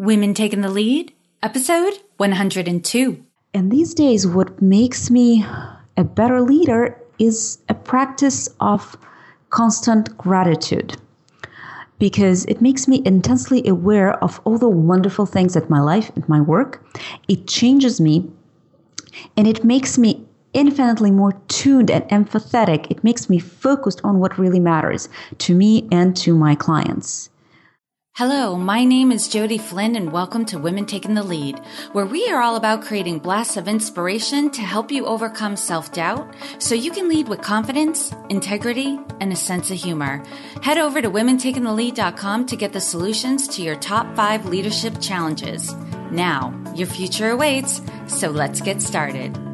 Women Taking the Lead, episode 102. And these days, what makes me a better leader is a practice of constant gratitude because it makes me intensely aware of all the wonderful things at my life and my work. It changes me and it makes me infinitely more tuned and empathetic. It makes me focused on what really matters to me and to my clients. Hello, my name is Jodi Flynn and welcome to Women Taking the Lead, where we are all about creating blasts of inspiration to help you overcome self-doubt so you can lead with confidence, integrity, and a sense of humor. Head over to womentakingthelead.com to get the solutions to your top five leadership challenges. Now, your future awaits, so let's get started.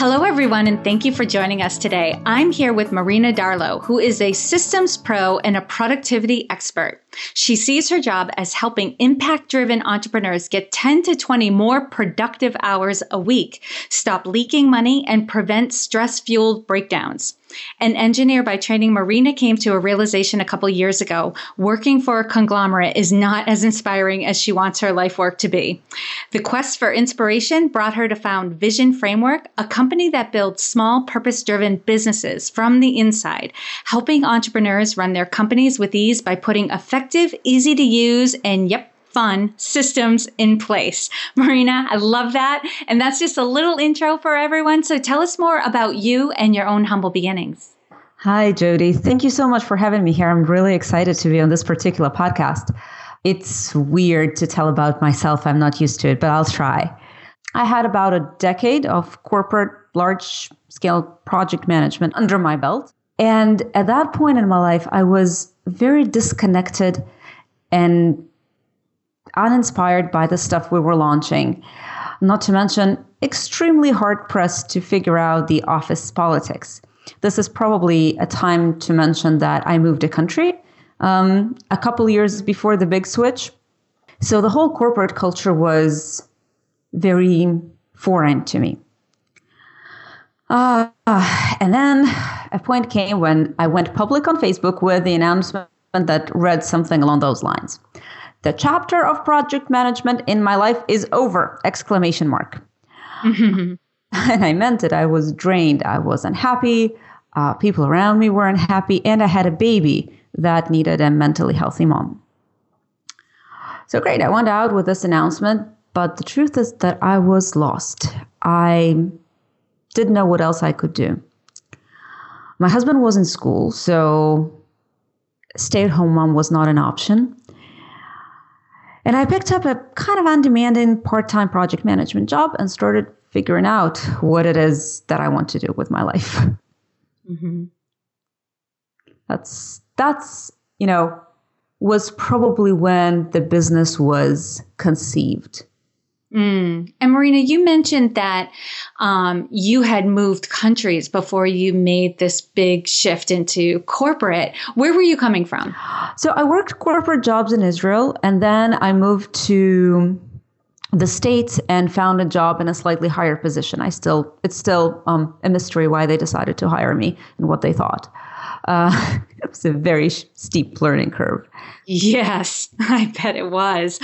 Hello, everyone, and thank you for joining us today. I'm here with Marina Darlow, who is a systems pro and a productivity expert. She sees her job as helping impact driven entrepreneurs get 10 to 20 more productive hours a week, stop leaking money, and prevent stress fueled breakdowns. An engineer by training, Marina came to a realization a couple years ago. Working for a conglomerate is not as inspiring as she wants her life work to be. The quest for inspiration brought her to found Vision Framework, a company that builds small, purpose driven businesses from the inside, helping entrepreneurs run their companies with ease by putting effective, easy to use, and yep, fun systems in place. Marina, I love that. And that's just a little intro for everyone. So tell us more about you and your own humble beginnings. Hi, Jodi. Thank you so much for having me here. I'm really excited to be on this particular podcast. It's weird to tell about myself. I'm not used to it, but I'll try. I had about a decade of corporate large scale project management under my belt. And at that point in my life, I was very disconnected and uninspired by the stuff we were launching. Not to mention, extremely hard pressed to figure out the office politics. This is probably a time to mention that I moved a country um, a couple years before the big switch. So the whole corporate culture was very foreign to me. Uh, and then a point came when I went public on Facebook with the announcement that read something along those lines. The chapter of project management in my life is over! Exclamation mark. and I meant it. I was drained. I was unhappy. Uh, people around me were unhappy, and I had a baby that needed a mentally healthy mom. So great. I went out with this announcement, but the truth is that I was lost. I didn't know what else I could do. My husband was in school, so stay at home mom was not an option. And I picked up a kind of undemanding part time project management job and started figuring out what it is that I want to do with my life. Mm-hmm. That's, that's, you know, was probably when the business was conceived. Mm. And Marina, you mentioned that um, you had moved countries before you made this big shift into corporate. Where were you coming from? So I worked corporate jobs in Israel, and then I moved to the states and found a job in a slightly higher position. I still, it's still um, a mystery why they decided to hire me and what they thought. Uh, it was a very steep learning curve. Yes, I bet it was.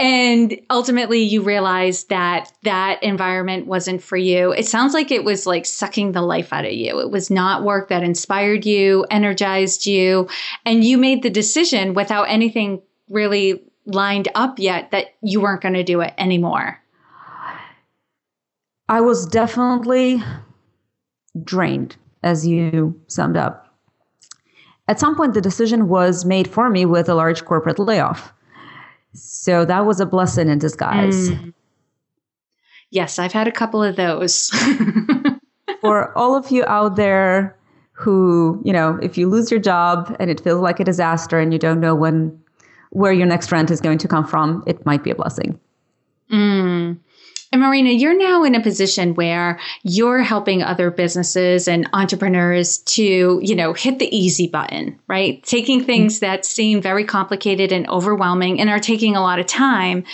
And ultimately, you realized that that environment wasn't for you. It sounds like it was like sucking the life out of you. It was not work that inspired you, energized you, and you made the decision without anything really lined up yet that you weren't going to do it anymore. I was definitely drained, as you summed up. At some point, the decision was made for me with a large corporate layoff. So that was a blessing in disguise. Mm. Yes, I've had a couple of those. for all of you out there who, you know, if you lose your job and it feels like a disaster and you don't know when where your next rent is going to come from, it might be a blessing. Mm. And Marina, you're now in a position where you're helping other businesses and entrepreneurs to, you know, hit the easy button, right? Taking things mm-hmm. that seem very complicated and overwhelming and are taking a lot of time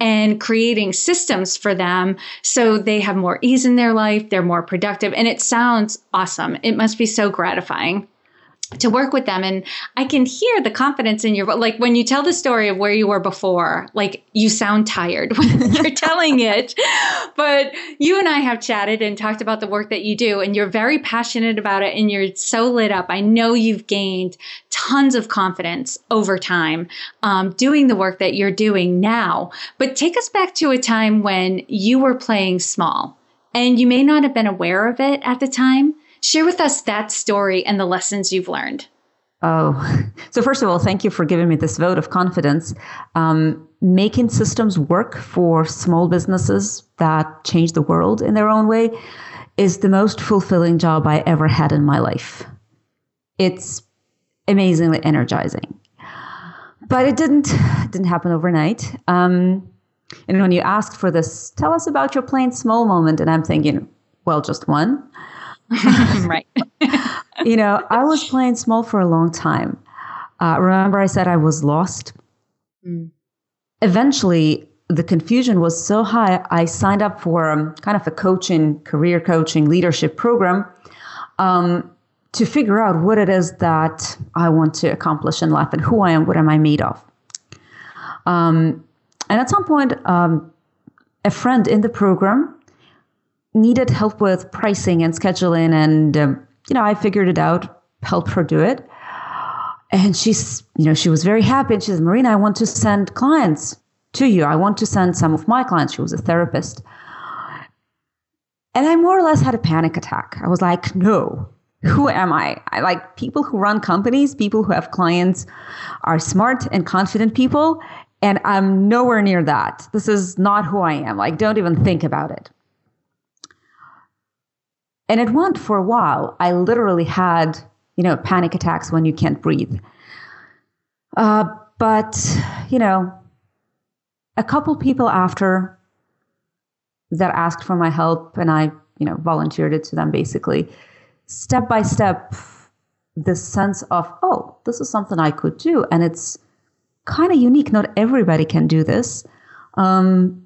and creating systems for them so they have more ease in their life, they're more productive. And it sounds awesome. It must be so gratifying. To work with them. And i can hear the confidence in your like when you tell the story of where you were before like you sound tired when you're telling it. But you and i have chatted and talked about the work that you do and you're very passionate about it and you're so lit up. I know you've gained tons of confidence over time um, doing the work that you're doing now. But take us back to a time when you were playing small and you may not have been aware of it at the time Share with us that story and the lessons you've learned. Oh, so first of all, thank you for giving me this vote of confidence. Um, making systems work for small businesses that change the world in their own way is the most fulfilling job I ever had in my life. It's amazingly energizing, but it didn't didn't happen overnight. Um, and when you asked for this, tell us about your plain small moment, and I'm thinking, well, just one. right. you know, I was playing small for a long time. Uh, remember, I said I was lost? Mm. Eventually, the confusion was so high, I signed up for um, kind of a coaching, career coaching, leadership program um, to figure out what it is that I want to accomplish in life and who I am, what am I made of. Um, and at some point, um, a friend in the program needed help with pricing and scheduling, and um, you know, I figured it out, helped her do it. And she's, you know, she was very happy. And she said, Marina, I want to send clients to you. I want to send some of my clients. She was a therapist. And I more or less had a panic attack. I was like, no, who am I? I like people who run companies, people who have clients are smart and confident people. And I'm nowhere near that. This is not who I am. Like, don't even think about it. And it went for a while. I literally had, you know, panic attacks when you can't breathe. Uh, but, you know, a couple people after that asked for my help and I, you know, volunteered it to them basically, step by step, this sense of, oh, this is something I could do. And it's kind of unique. Not everybody can do this. Um,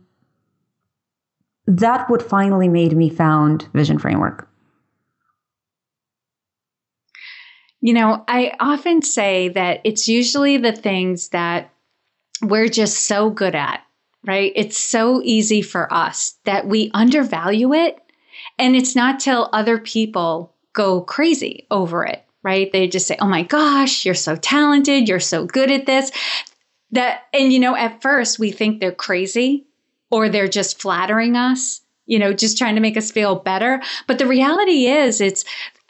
that would finally made me found Vision Framework. You know, I often say that it's usually the things that we're just so good at, right? It's so easy for us that we undervalue it. And it's not till other people go crazy over it, right? They just say, oh my gosh, you're so talented. You're so good at this. That, and you know, at first we think they're crazy or they're just flattering us you know, just trying to make us feel better. But the reality is, it's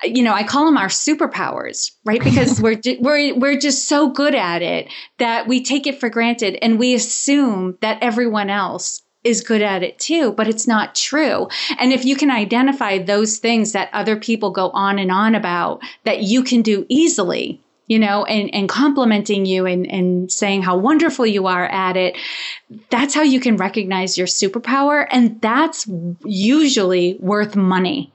you know, I call them our superpowers, right? Because we're we're we're just so good at it that we take it for granted and we assume that everyone else is good at it too, but it's not true. And if you can identify those things that other people go on and on about that you can do easily, you know, and, and complimenting you and, and saying how wonderful you are at it, that's how you can recognize your superpower. And that's usually worth money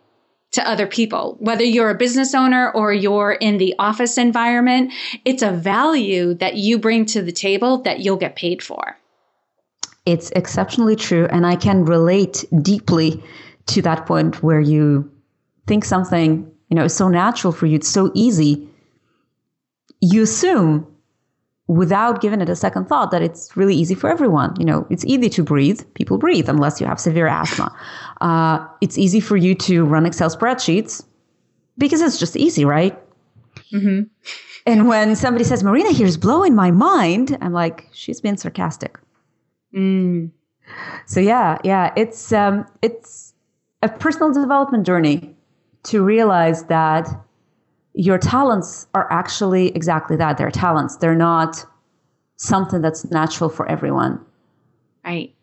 to other people. Whether you're a business owner or you're in the office environment, it's a value that you bring to the table that you'll get paid for. It's exceptionally true. And I can relate deeply to that point where you think something, you know, is so natural for you, it's so easy. You assume without giving it a second thought that it's really easy for everyone. You know, it's easy to breathe. People breathe unless you have severe asthma. Uh, it's easy for you to run Excel spreadsheets because it's just easy, right? Mm-hmm. And when somebody says, Marina, here's blowing my mind, I'm like, she's being sarcastic. Mm. So yeah, yeah, it's um, it's a personal development journey to realize that your talents are actually exactly that. They're talents. They're not something that's natural for everyone. Right.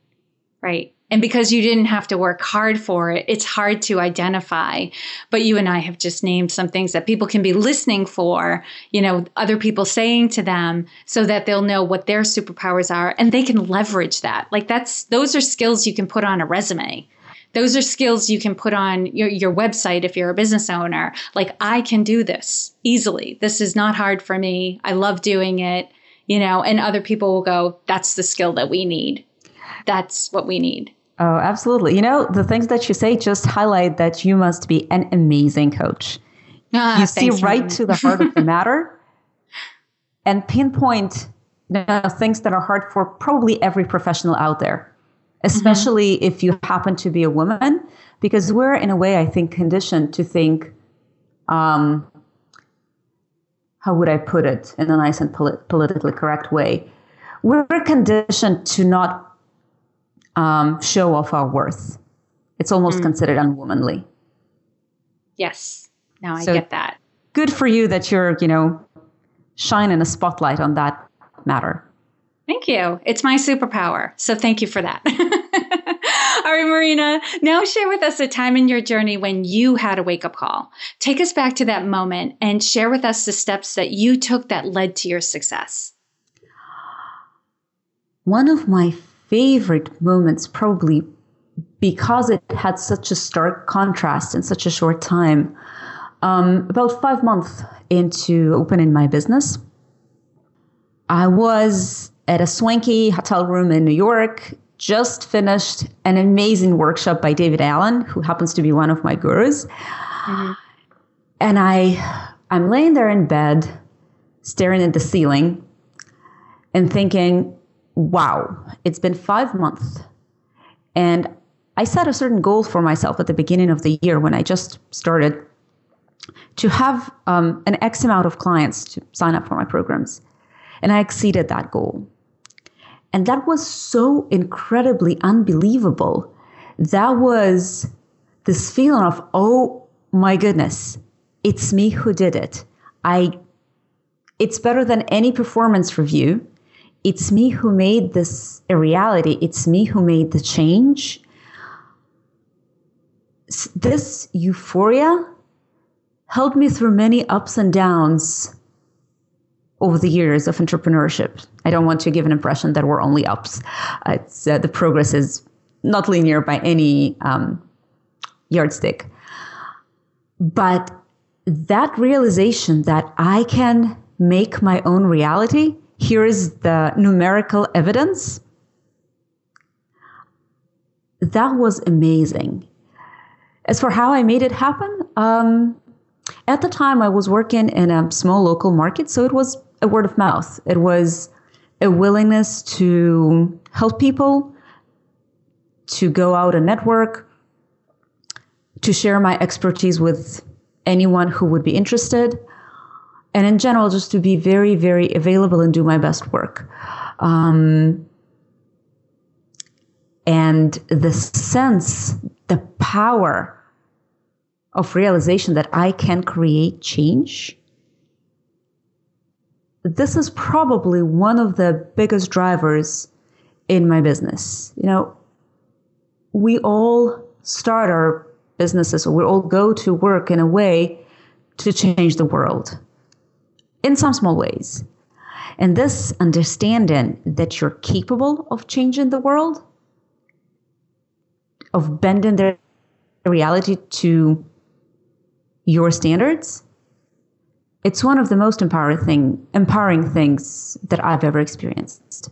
Right. And because you didn't have to work hard for it, it's hard to identify. But you and I have just named some things that people can be listening for, you know, other people saying to them so that they'll know what their superpowers are and they can leverage that. Like that's, those are skills you can put on a resume those are skills you can put on your, your website if you're a business owner. Like, I can do this easily. This is not hard for me. I love doing it, you know, and other people will go, that's the skill that we need. That's what we need. Oh, absolutely. You know, the things that you say just highlight that you must be an amazing coach. Ah, you see right to the heart of the matter and pinpoint you know, things that are hard for probably every professional out there, especially mm-hmm. if you happen to be a woman, because we're in a way, I think, conditioned to think, um, how would I put it in a nice and polit- politically correct way? We're conditioned to not um, show off our worth. It's almost mm. considered unwomanly. Yes. Now I so get that. Good for you that you're, you know, shining a spotlight on that matter. Thank you. It's my superpower. So thank you for that. All right, Marina, now share with us a time in your journey when you had a wake up call. Take us back to that moment and share with us the steps that you took that led to your success. One of my favorite moments, probably because it had such a stark contrast in such a short time, um, about five months into opening my business, I was at a swanky hotel room in New York, just finished an amazing workshop by David Allen, who happens to be one of my gurus. Mm-hmm. And I I'm laying there in bed, staring at the ceiling and thinking, wow, it's been five months. And I set a certain goal for myself at the beginning of the year when I just started to have um, an X amount of clients to sign up for my programs. And I exceeded that goal. And that was so incredibly unbelievable. That was this feeling of, oh my goodness, it's me who did it. I, it's better than any performance review. It's me who made this a reality. It's me who made the change. This euphoria helped me through many ups and downs over the years of entrepreneurship. I don't want to give an impression that we're only ups. Uh, the progress is not linear by any um, yardstick. But that realization that I can make my own reality, here is the numerical evidence. That was amazing. As for how I made it happen, um, at the time I was working in a small local market, so it was a word of mouth. It was a willingness to help people, to go out and network, to share my expertise with anyone who would be interested, and in general, just to be very, very available and do my best work. Um, and the sense, the power of realization that I can create change this is probably one of the biggest drivers in my business. You know, we all start our businesses or we all go to work in a way to change the world in some small ways. And this understanding that you're capable of changing the world, of bending the reality to your standards, it's one of the most empowering thing empowering things that I've ever experienced.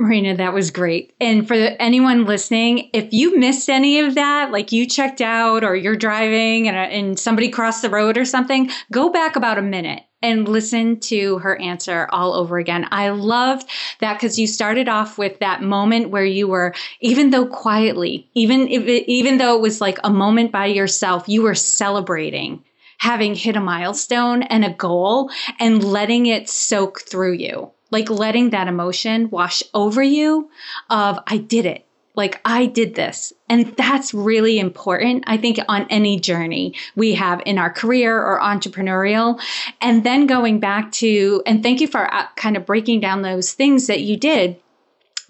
Marina, that was great. And for anyone listening, if you missed any of that, like you checked out or you're driving and, and somebody crossed the road or something, go back about a minute and listen to her answer all over again. I loved that because you started off with that moment where you were, even though quietly, even if it, even though it was like a moment by yourself, you were celebrating having hit a milestone and a goal and letting it soak through you. Like letting that emotion wash over you of, I did it. Like I did this. And that's really important, I think, on any journey we have in our career or entrepreneurial. And then going back to, and thank you for uh, kind of breaking down those things that you did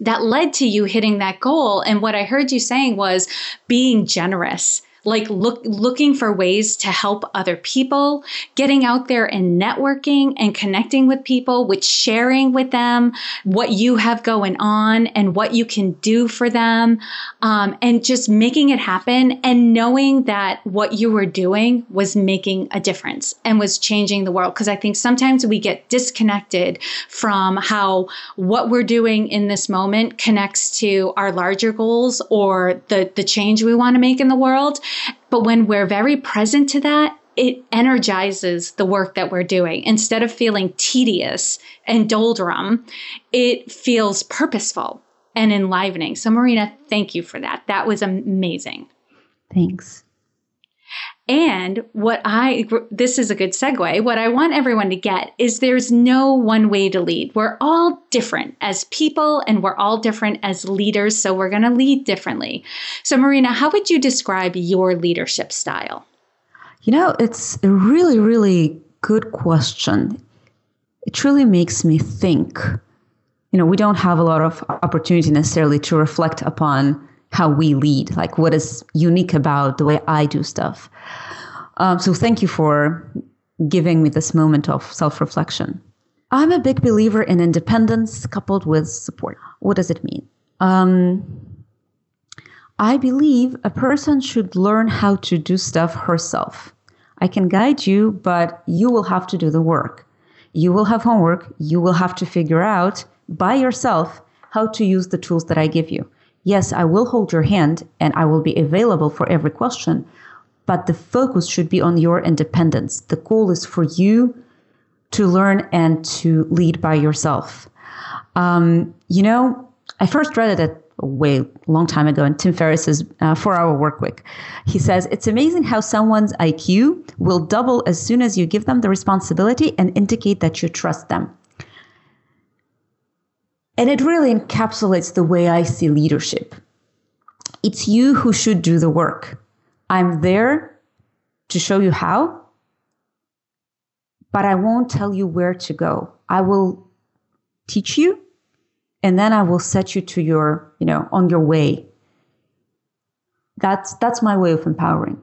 that led to you hitting that goal. And what I heard you saying was being generous like look looking for ways to help other people, getting out there and networking and connecting with people, with sharing with them what you have going on and what you can do for them, um, and just making it happen and knowing that what you were doing was making a difference and was changing the world. Because I think sometimes we get disconnected from how what we're doing in this moment connects to our larger goals or the the change we want to make in the world. But when we're very present to that, it energizes the work that we're doing. Instead of feeling tedious and doldrum, it feels purposeful and enlivening. So, Marina, thank you for that. That was amazing. Thanks. And what I, this is a good segue. What I want everyone to get is there's no one way to lead. We're all different as people and we're all different as leaders. So we're going to lead differently. So, Marina, how would you describe your leadership style? You know, it's a really, really good question. It really makes me think. You know, we don't have a lot of opportunity necessarily to reflect upon how we lead, like what is unique about the way I do stuff. Um, so thank you for giving me this moment of self reflection. I'm a big believer in independence coupled with support. What does it mean? Um, I believe a person should learn how to do stuff herself. I can guide you, but you will have to do the work. You will have homework. You will have to figure out by yourself how to use the tools that I give you. Yes, I will hold your hand and I will be available for every question, but the focus should be on your independence. The goal is for you to learn and to lead by yourself. Um, you know, I first read it a way long time ago in Tim Ferriss's uh, Four Hour Work Week. He says it's amazing how someone's IQ will double as soon as you give them the responsibility and indicate that you trust them. And it really encapsulates the way I see leadership. It's you who should do the work. I'm there to show you how, but I won't tell you where to go. I will teach you and then I will set you to your, you know, on your way. That's that's my way of empowering.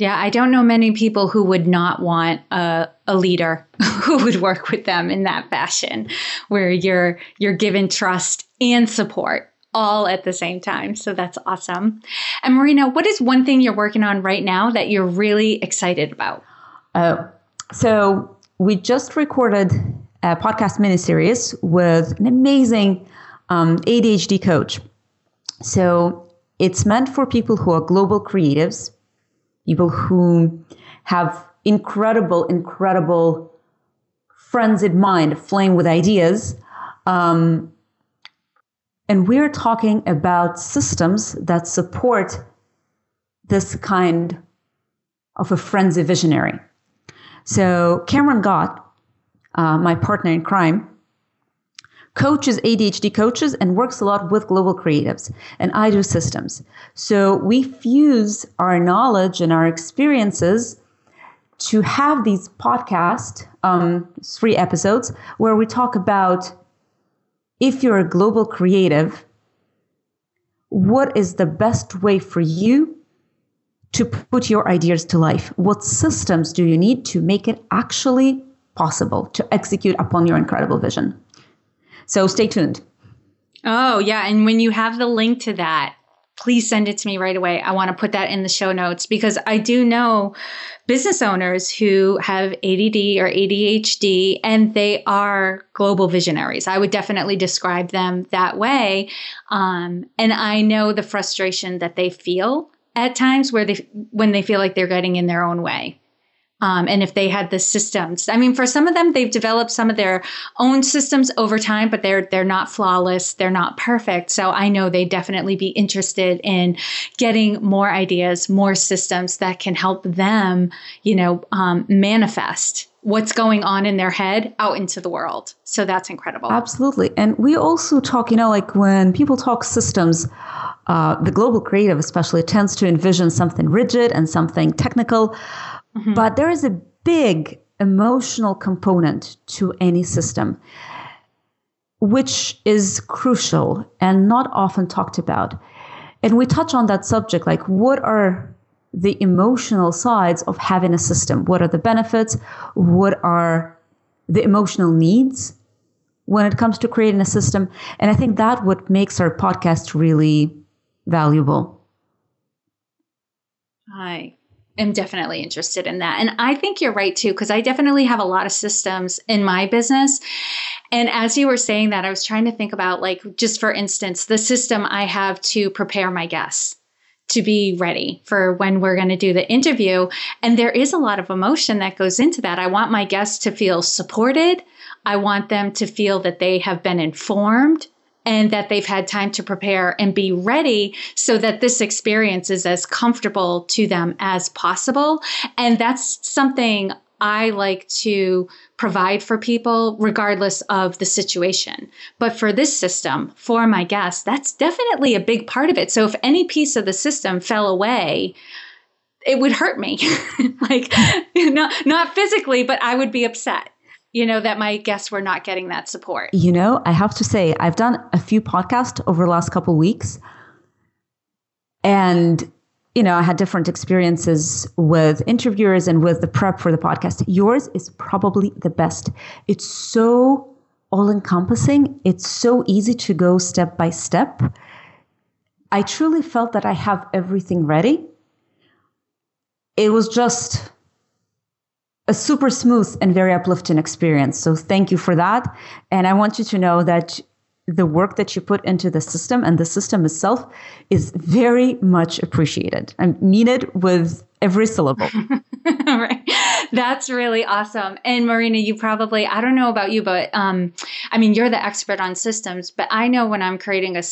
Yeah, I don't know many people who would not want a, a leader who would work with them in that fashion, where you're you're given trust and support all at the same time. So that's awesome. And Marina, what is one thing you're working on right now that you're really excited about? Uh, so we just recorded a podcast miniseries with an amazing um, ADHD coach. So it's meant for people who are global creatives people who have incredible, incredible frenzied mind, flame with ideas. Um, and we're talking about systems that support this kind of a frenzy visionary. So Cameron Gott, uh, my partner in crime, coaches ADHD coaches and works a lot with global creatives. And I do systems. So we fuse our knowledge and our experiences to have these podcast um, three episodes where we talk about if you're a global creative, what is the best way for you to put your ideas to life? What systems do you need to make it actually possible to execute upon your incredible vision? So stay tuned. Oh, yeah. And when you have the link to that, please send it to me right away. I want to put that in the show notes because I do know business owners who have ADD or ADHD and they are global visionaries. I would definitely describe them that way. Um, and I know the frustration that they feel at times where they when they feel like they're getting in their own way. Um, and if they had the systems. I mean, for some of them, they've developed some of their own systems over time, but they're they're not flawless, they're not perfect. So I know they'd definitely be interested in getting more ideas, more systems that can help them, you know, um, manifest what's going on in their head out into the world. So that's incredible. Absolutely, and we also talk, you know, like when people talk systems. Uh, the global creative, especially, tends to envision something rigid and something technical. Mm-hmm. But there is a big emotional component to any system, which is crucial and not often talked about. And we touch on that subject like, what are the emotional sides of having a system? What are the benefits? What are the emotional needs when it comes to creating a system? And I think that what makes our podcast really valuable. Hi am definitely interested in that. And I think you're right too, because I definitely have a lot of systems in my business. And as you were saying that, I was trying to think about, like, just for instance, the system I have to prepare my guests to be ready for when we're going to do the interview. And there is a lot of emotion that goes into that. I want my guests to feel supported. I want them to feel that they have been informed and that they've had time to prepare and be ready so that this experience is as comfortable to them as possible. And that's something I like to provide for people regardless of the situation. But for this system, for my guests, that's definitely a big part of it. So if any piece of the system fell away, it would hurt me. like not not physically, but I would be upset. You know, that my guests were not getting that support. You know, I have to say, I've done a few podcasts over the last couple weeks. And you know, I had different experiences with interviewers and with the prep for the podcast. Yours is probably the best. It's so all encompassing, it's so easy to go step by step. I truly felt that I have everything ready. It was just a super smooth and very uplifting experience. So thank you for that. And I want you to know that the work that you put into the system and the system itself is very much appreciated. I mean it with every syllable. right. That's really awesome. And Marina, you probably, I don't know about you, but um, I mean, you're the expert on systems, but I know when I'm creating a,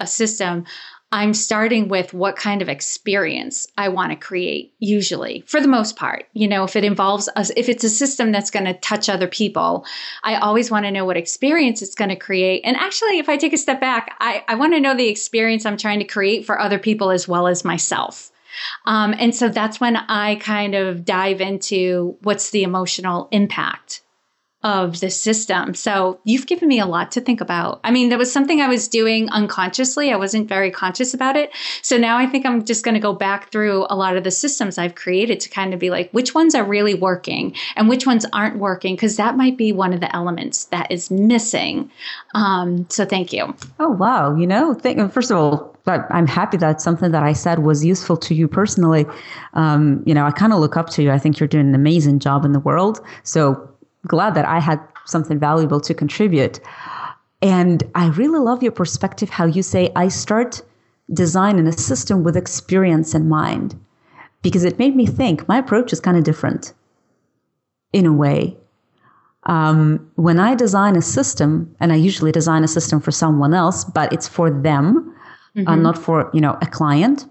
a system, I'm starting with what kind of experience I want to create, usually, for the most part. You know, if it involves us, if it's a system that's going to touch other people, I always want to know what experience it's going to create. And actually, if I take a step back, I, I want to know the experience I'm trying to create for other people as well as myself. Um, and so that's when I kind of dive into what's the emotional impact of the system. So you've given me a lot to think about. I mean, there was something I was doing unconsciously. I wasn't very conscious about it. So now I think I'm just going to go back through a lot of the systems I've created to kind of be like, which ones are really working and which ones aren't working? Because that might be one of the elements that is missing. Um, so thank you. Oh, wow. You know, thank, first of all, I'm happy that something that I said was useful to you personally. Um, you know, I kind of look up to you. I think you're doing an amazing job in the world. So glad that I had something valuable to contribute. And I really love your perspective how you say, I start designing a system with experience in mind, because it made me think my approach is kind of different in a way. Um, when I design a system, and I usually design a system for someone else, but it's for them, uh, mm-hmm. uh, not for you know a client.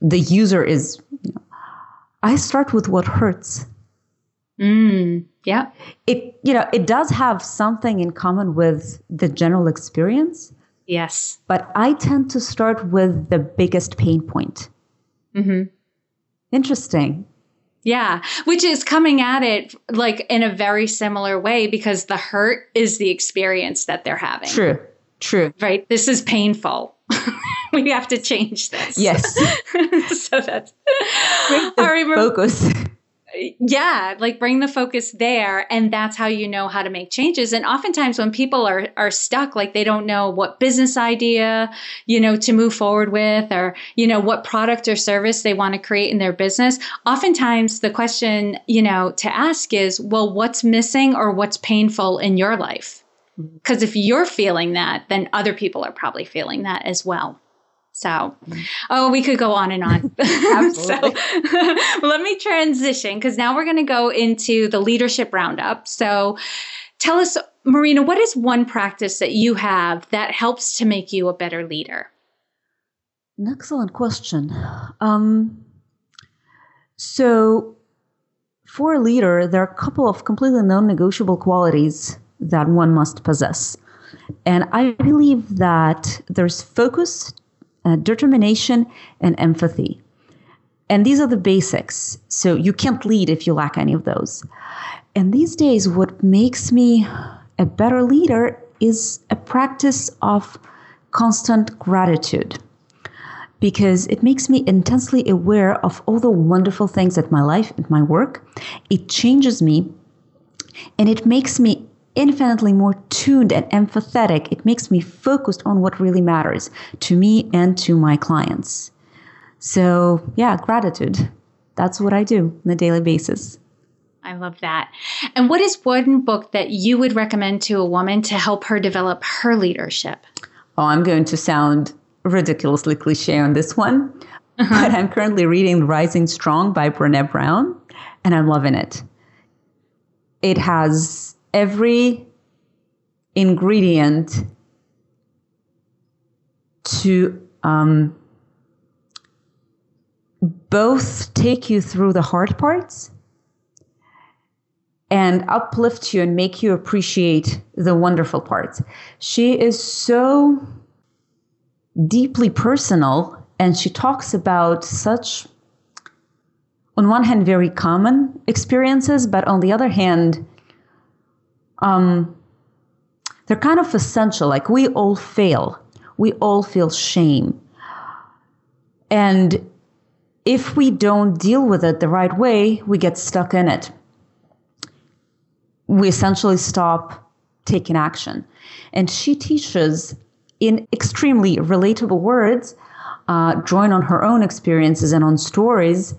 The user is. You know, I start with what hurts. Mm. Yeah. It you know, it does have something in common with the general experience. Yes. But I tend to start with the biggest pain point. hmm Interesting. Yeah, which is coming at it like in a very similar way because the hurt is the experience that they're having. True. True. Right? This is painful. we have to change this. Yes. so that's all right. Focus yeah like bring the focus there and that's how you know how to make changes. And oftentimes when people are are stuck like they don't know what business idea you know to move forward with or you know what product or service they want to create in their business oftentimes the question you know to ask is well what's missing or what's painful in your life? Mm-hmm. Because if you're feeling that then other people are probably feeling that as well so, oh, we could go on and on. So, let me transition because now we're going to go into the leadership roundup. So, tell us, Marina, what is one practice that you have that helps to make you a better leader? An excellent question. Um, so, for a leader, there are a couple of completely non negotiable qualities that one must possess. And I believe that there's focus, uh, determination, and empathy. And these are the basics. So you can't lead if you lack any of those. And these days, what makes me a better leader is a practice of constant gratitude because it makes me intensely aware of all the wonderful things at my life and my work. It changes me and it makes me infinitely more tuned and empathetic. It makes me focused on what really matters to me and to my clients. So, yeah, gratitude. That's what I do on a daily basis. I love that. And what is one book that you would recommend to a woman to help her develop her leadership? Oh, I'm going to sound ridiculously cliche on this one, uh-huh. but I'm currently reading Rising Strong by Brene Brown, and I'm loving it. It has every ingredient to um, both take you through the hard parts and uplift you and make you appreciate the wonderful parts. She is so deeply personal and she talks about such on one hand very common experiences but on the other hand um, they're kind of essential like we all fail. We all feel shame. And if we don't deal with it the right way we get stuck in it. We essentially stop taking action. And she teaches in extremely relatable words, uh, drawing on her own experiences and on stories,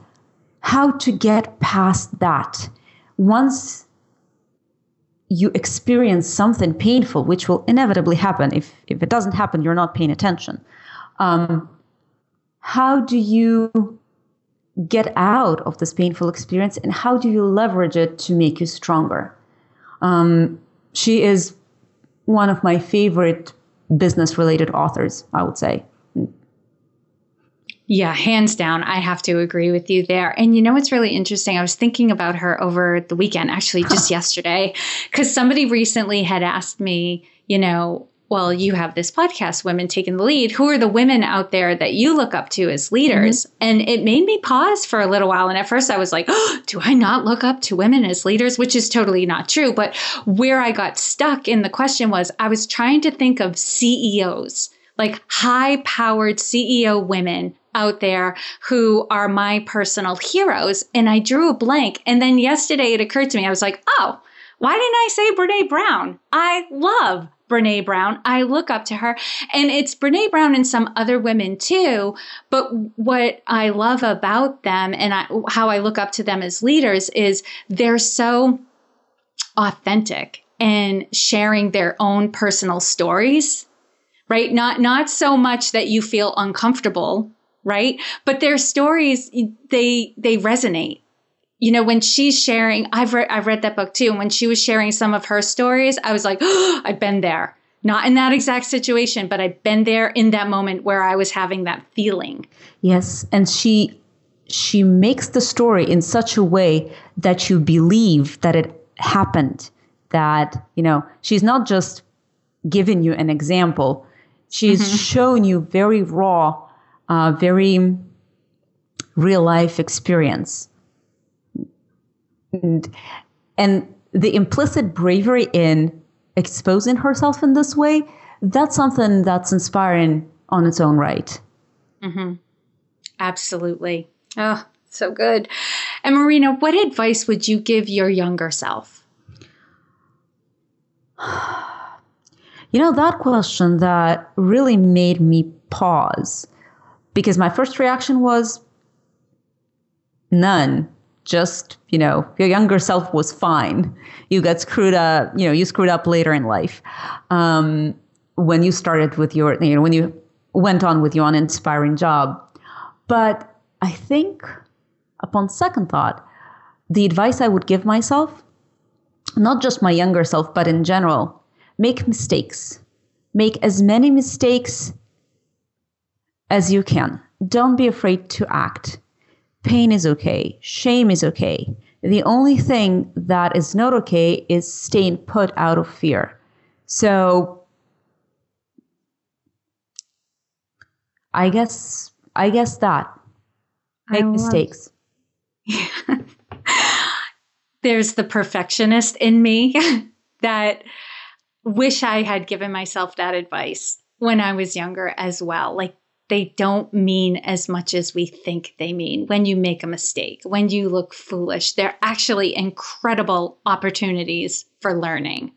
how to get past that. Once you experience something painful, which will inevitably happen, if, if it doesn't happen, you're not paying attention. Um, how do you get out of this painful experience and how do you leverage it to make you stronger? Um, she is one of my favorite business related authors, I would say. Yeah, hands down. I have to agree with you there. And you know what's really interesting? I was thinking about her over the weekend, actually, just yesterday, because somebody recently had asked me, you know, well, you have this podcast, Women Taking the Lead. Who are the women out there that you look up to as leaders? Mm-hmm. And it made me pause for a little while. And at first I was like, oh, do I not look up to women as leaders? Which is totally not true. But where I got stuck in the question was I was trying to think of CEOs, like high powered CEO women out there who are my personal heroes. And I drew a blank. And then yesterday it occurred to me, I was like, oh, why didn't I say Brene Brown? I love Brene Brown. I look up to her. And it's Brene Brown and some other women too. But what I love about them and I, how I look up to them as leaders is they're so authentic and sharing their own personal stories, right? Not, not so much that you feel uncomfortable, right? But their stories, they, they resonate you know, when she's sharing, I've read, I've read that book too. And when she was sharing some of her stories, I was like, oh, I've been there. Not in that exact situation, but I've been there in that moment where I was having that feeling. Yes. And she, she makes the story in such a way that you believe that it happened, that, you know, she's not just giving you an example. She's mm-hmm. shown you very raw, uh, very real life experience and, and the implicit bravery in exposing herself in this way, that's something that's inspiring on its own right. Mm-hmm. Absolutely. Oh, so good. And Marina, what advice would you give your younger self? You know, that question that really made me pause because my first reaction was none. Just you know your younger self was fine. You got screwed up you know you screwed up later in life. Um, when you started with your you know when you went on with your uninspiring job. But i think upon second thought the advice i would give myself not just my younger self but in general make mistakes. Make as many mistakes as you can don't be afraid to act Pain is okay. Shame is okay. The only thing that is not okay is staying put out of fear. So I guess I guess that make mistakes. There's the perfectionist in me that wish I had given myself that advice when I was younger as well. Like they don't mean as much as we think they mean. When you make a mistake, when you look foolish, they're actually incredible opportunities for learning.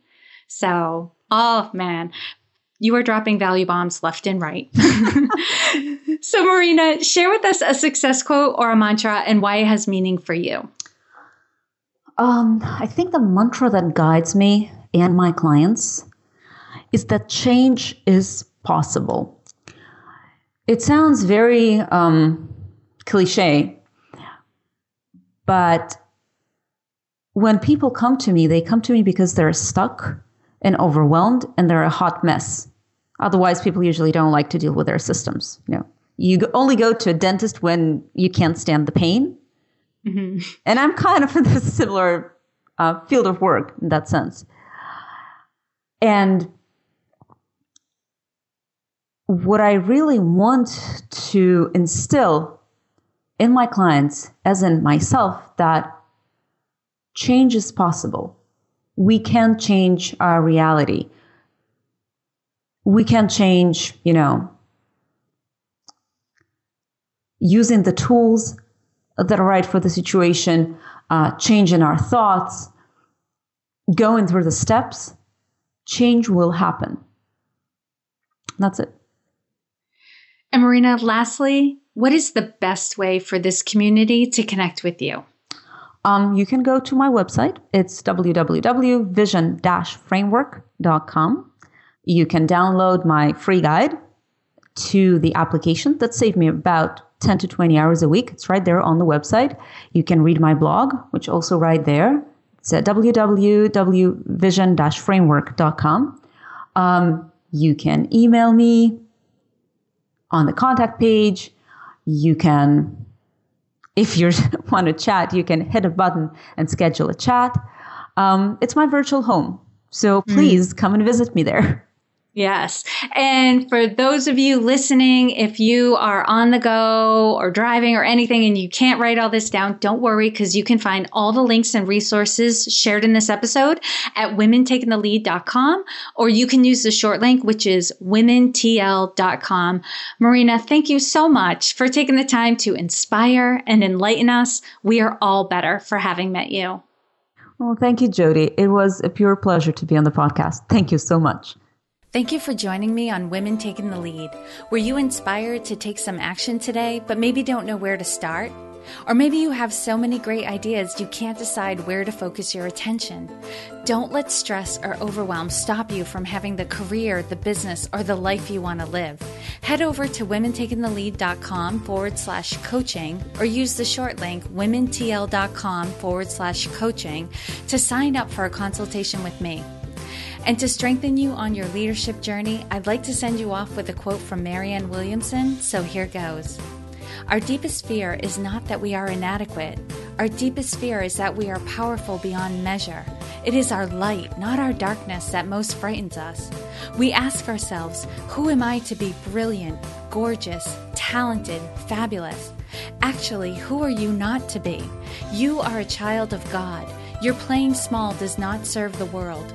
So, oh man, you are dropping value bombs left and right. so, Marina, share with us a success quote or a mantra and why it has meaning for you. Um, I think the mantra that guides me and my clients is that change is possible it sounds very um, cliche, but when people come to me, they come to me because they're stuck and overwhelmed and they're a hot mess. Otherwise, people usually don't like to deal with their systems. You know, you only go to a dentist when you can't stand the pain. Mm-hmm. And I'm kind of in this similar uh, field of work in that sense. And what I really want to instill in my clients, as in myself, that change is possible. We can change our reality. We can change, you know, using the tools that are right for the situation, uh, changing our thoughts, going through the steps, change will happen. That's it. And Marina, lastly, what is the best way for this community to connect with you? Um, you can go to my website. It's www.vision-framework.com. You can download my free guide to the application that saved me about 10 to 20 hours a week. It's right there on the website. You can read my blog, which also right there. It's at www.vision-framework.com. Um, you can email me on the contact page. You can if you want to chat, you can hit a button and schedule a chat. Um, it's my virtual home. So hmm. please mm. come and visit me there. Yes. And for those of you listening, if you are on the go or driving or anything and you can't write all this down, don't worry because you can find all the links and resources shared in this episode at womentakingthelead.com or you can use the short link, which is womentl.com. Marina, thank you so much for taking the time to inspire and enlighten us. We are all better for having met you. Well, thank you, Jodi. It was a pure pleasure to be on the podcast. Thank you so much. Thank you for joining me on Women Taking the Lead. Were you inspired to take some action today, but maybe don't know where to start? Or maybe you have so many great ideas you can't decide where to focus your attention. Don't let stress or overwhelm stop you from having the career, the business, or the life you want to live. Head over to womentakingthelead.com forward slash coaching or use the short link womentl.com forward slash coaching to sign up for a consultation with me. And to strengthen you on your leadership journey, I'd like to send you off with a quote from Marianne Williamson, so here goes. Our deepest fear is not that we are inadequate. Our deepest fear is that we are powerful beyond measure. It is our light, not our darkness, that most frightens us. We ask ourselves, Who am I to be brilliant, gorgeous, talented, fabulous? Actually, who are you not to be? You are a child of God. Your playing small does not serve the world.